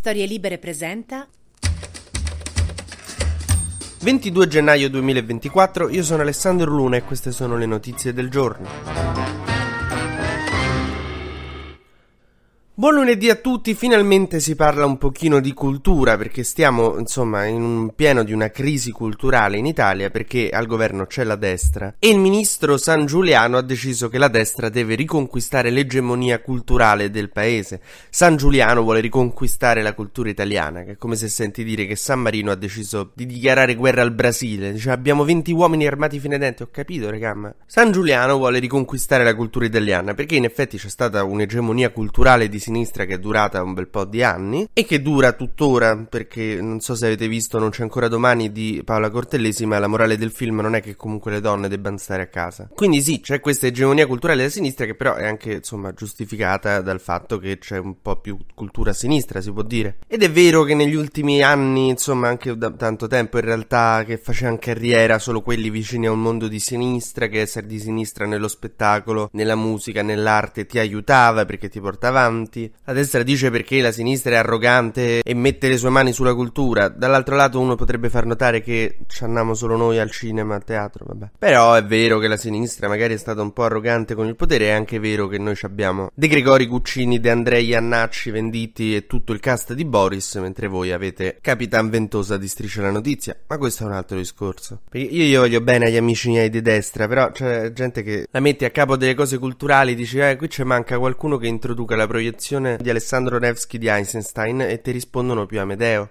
Storie Libere presenta 22 gennaio 2024, io sono Alessandro Luna e queste sono le notizie del giorno. Buon lunedì a tutti, finalmente si parla un pochino di cultura perché stiamo insomma in un pieno di una crisi culturale in Italia perché al governo c'è la destra. E il ministro San Giuliano ha deciso che la destra deve riconquistare l'egemonia culturale del paese. San Giuliano vuole riconquistare la cultura italiana, che è come se senti dire che San Marino ha deciso di dichiarare guerra al Brasile, dice abbiamo 20 uomini armati fino ai denti, ho capito regà, ma San Giuliano vuole riconquistare la cultura italiana perché in effetti c'è stata un'egemonia culturale di sinistra che è durata un bel po' di anni e che dura tuttora perché non so se avete visto Non c'è ancora domani di Paola Cortellesi ma la morale del film non è che comunque le donne debbano stare a casa. Quindi sì, c'è questa egemonia culturale della sinistra che però è anche insomma giustificata dal fatto che c'è un po' più cultura sinistra si può dire. Ed è vero che negli ultimi anni insomma anche da tanto tempo in realtà che facevano carriera solo quelli vicini a un mondo di sinistra che essere di sinistra nello spettacolo, nella musica, nell'arte ti aiutava perché ti porta avanti avanti. La destra dice perché la sinistra è arrogante e mette le sue mani sulla cultura. Dall'altro lato uno potrebbe far notare che ci andiamo solo noi al cinema, al teatro, vabbè. Però è vero che la sinistra magari è stata un po' arrogante con il potere, è anche vero che noi abbiamo De Gregori Cuccini, De Andrei Annacci, Venditti e tutto il cast di Boris, mentre voi avete Capitan Ventosa di Striscia la Notizia. Ma questo è un altro discorso. Perché io gli voglio bene agli amici miei di destra, però c'è gente che la mette a capo delle cose culturali, dice eh qui ci manca qualcuno che introduca la proiezione di Alessandro Nevsky di Einstein e ti rispondono più Amedeo.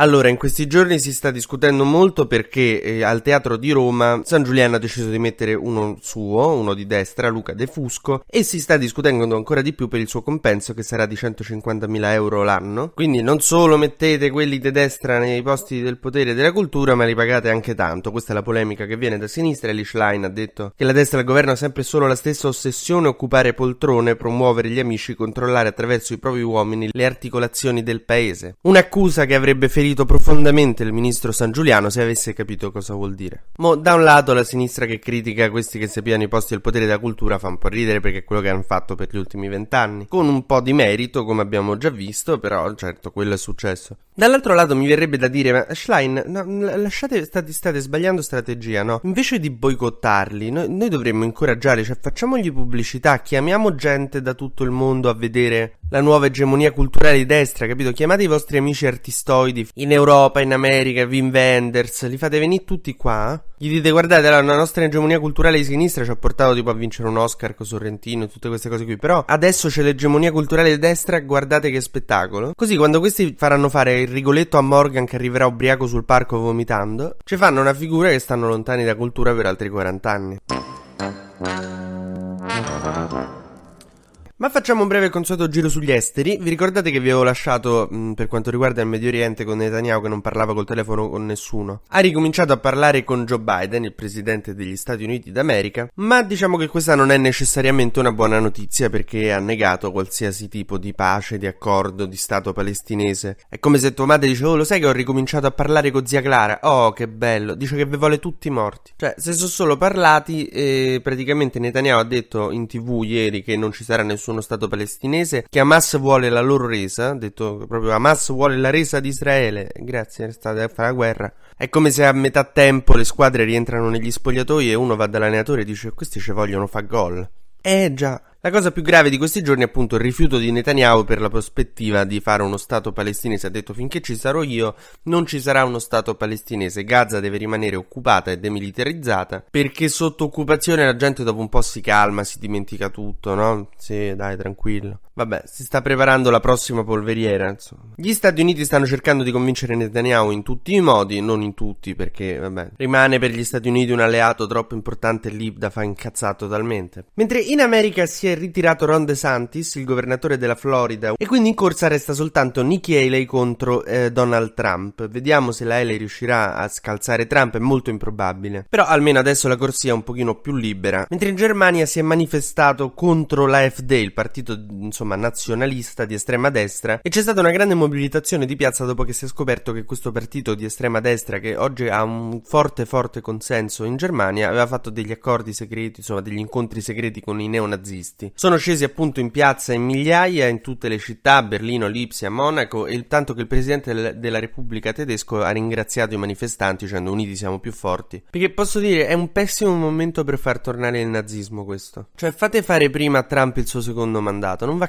Allora, in questi giorni si sta discutendo molto perché eh, al teatro di Roma San Giuliano ha deciso di mettere uno suo, uno di destra, Luca De Fusco, e si sta discutendo ancora di più per il suo compenso che sarà di 150.000 euro l'anno. Quindi non solo mettete quelli di destra nei posti del potere e della cultura, ma li pagate anche tanto. Questa è la polemica che viene da sinistra. Elish Line ha detto che la destra al governo ha sempre solo la stessa ossessione, occupare poltrone, promuovere gli amici, controllare attraverso i propri uomini le articolazioni del paese. Un'accusa che avrebbe ferito ferito profondamente il ministro San Giuliano se avesse capito cosa vuol dire. Mo, da un lato la sinistra che critica questi che si i posti del potere della cultura fa un po' ridere perché è quello che hanno fatto per gli ultimi vent'anni, con un po' di merito come abbiamo già visto, però certo quello è successo. Dall'altro lato mi verrebbe da dire, ma Schlein, no, lasciate, state, state, sbagliando strategia, no? Invece di boicottarli, noi, noi dovremmo incoraggiare, cioè facciamogli pubblicità, chiamiamo gente da tutto il mondo a vedere la nuova egemonia culturale di destra, capito? Chiamate i vostri amici artistoidi in Europa, in America, Wim Wenders, li fate venire tutti qua. Gli dite, guardate, la nostra egemonia culturale di sinistra ci ha portato tipo a vincere un Oscar con Sorrentino e tutte queste cose qui. Però adesso c'è l'egemonia culturale di destra, guardate che spettacolo. Così quando questi faranno fare il rigoletto a Morgan che arriverà ubriaco sul parco vomitando, ci fanno una figura che stanno lontani da cultura per altri 40 anni. Ma facciamo un breve consueto giro sugli esteri. Vi ricordate che vi avevo lasciato, mh, per quanto riguarda il Medio Oriente, con Netanyahu che non parlava col telefono con nessuno? Ha ricominciato a parlare con Joe Biden, il presidente degli Stati Uniti d'America, ma diciamo che questa non è necessariamente una buona notizia perché ha negato qualsiasi tipo di pace, di accordo, di Stato palestinese. È come se tua madre dice, oh lo sai che ho ricominciato a parlare con zia Clara? Oh che bello, dice che vi vuole tutti morti. Cioè, se sono solo parlati, e praticamente Netanyahu ha detto in tv ieri che non ci sarà nessuno nessuno Stato palestinese, che Hamas vuole la loro resa, detto proprio Hamas vuole la resa di Israele, grazie, state a fare la guerra. È come se a metà tempo le squadre rientrano negli spogliatoi e uno va dall'allenatore e dice questi ci vogliono fa gol. Eh già, la cosa più grave di questi giorni è appunto il rifiuto di Netanyahu per la prospettiva di fare uno Stato palestinese. Ha detto finché ci sarò io non ci sarà uno Stato palestinese. Gaza deve rimanere occupata e demilitarizzata perché sotto occupazione la gente dopo un po' si calma, si dimentica tutto, no? Sì, dai, tranquillo. Vabbè, si sta preparando la prossima polveriera, insomma. Gli Stati Uniti stanno cercando di convincere Netanyahu in tutti i modi, non in tutti, perché, vabbè, rimane per gli Stati Uniti un alleato troppo importante lì da fa incazzato totalmente. Mentre in America si è ritirato Ron DeSantis, il governatore della Florida, e quindi in corsa resta soltanto Nikki Haley contro eh, Donald Trump. Vediamo se la Haley riuscirà a scalzare Trump, è molto improbabile. Però almeno adesso la corsia è un pochino più libera. Mentre in Germania si è manifestato contro l'AfD, il partito, insomma, insomma nazionalista di estrema destra e c'è stata una grande mobilitazione di piazza dopo che si è scoperto che questo partito di estrema destra che oggi ha un forte forte consenso in Germania aveva fatto degli accordi segreti, insomma degli incontri segreti con i neonazisti. Sono scesi appunto in piazza in migliaia in tutte le città, Berlino, Lipsia, Monaco e tanto che il presidente della Repubblica tedesco ha ringraziato i manifestanti dicendo uniti siamo più forti. Perché posso dire è un pessimo momento per far tornare il nazismo questo. Cioè fate fare prima a Trump il suo secondo mandato, non va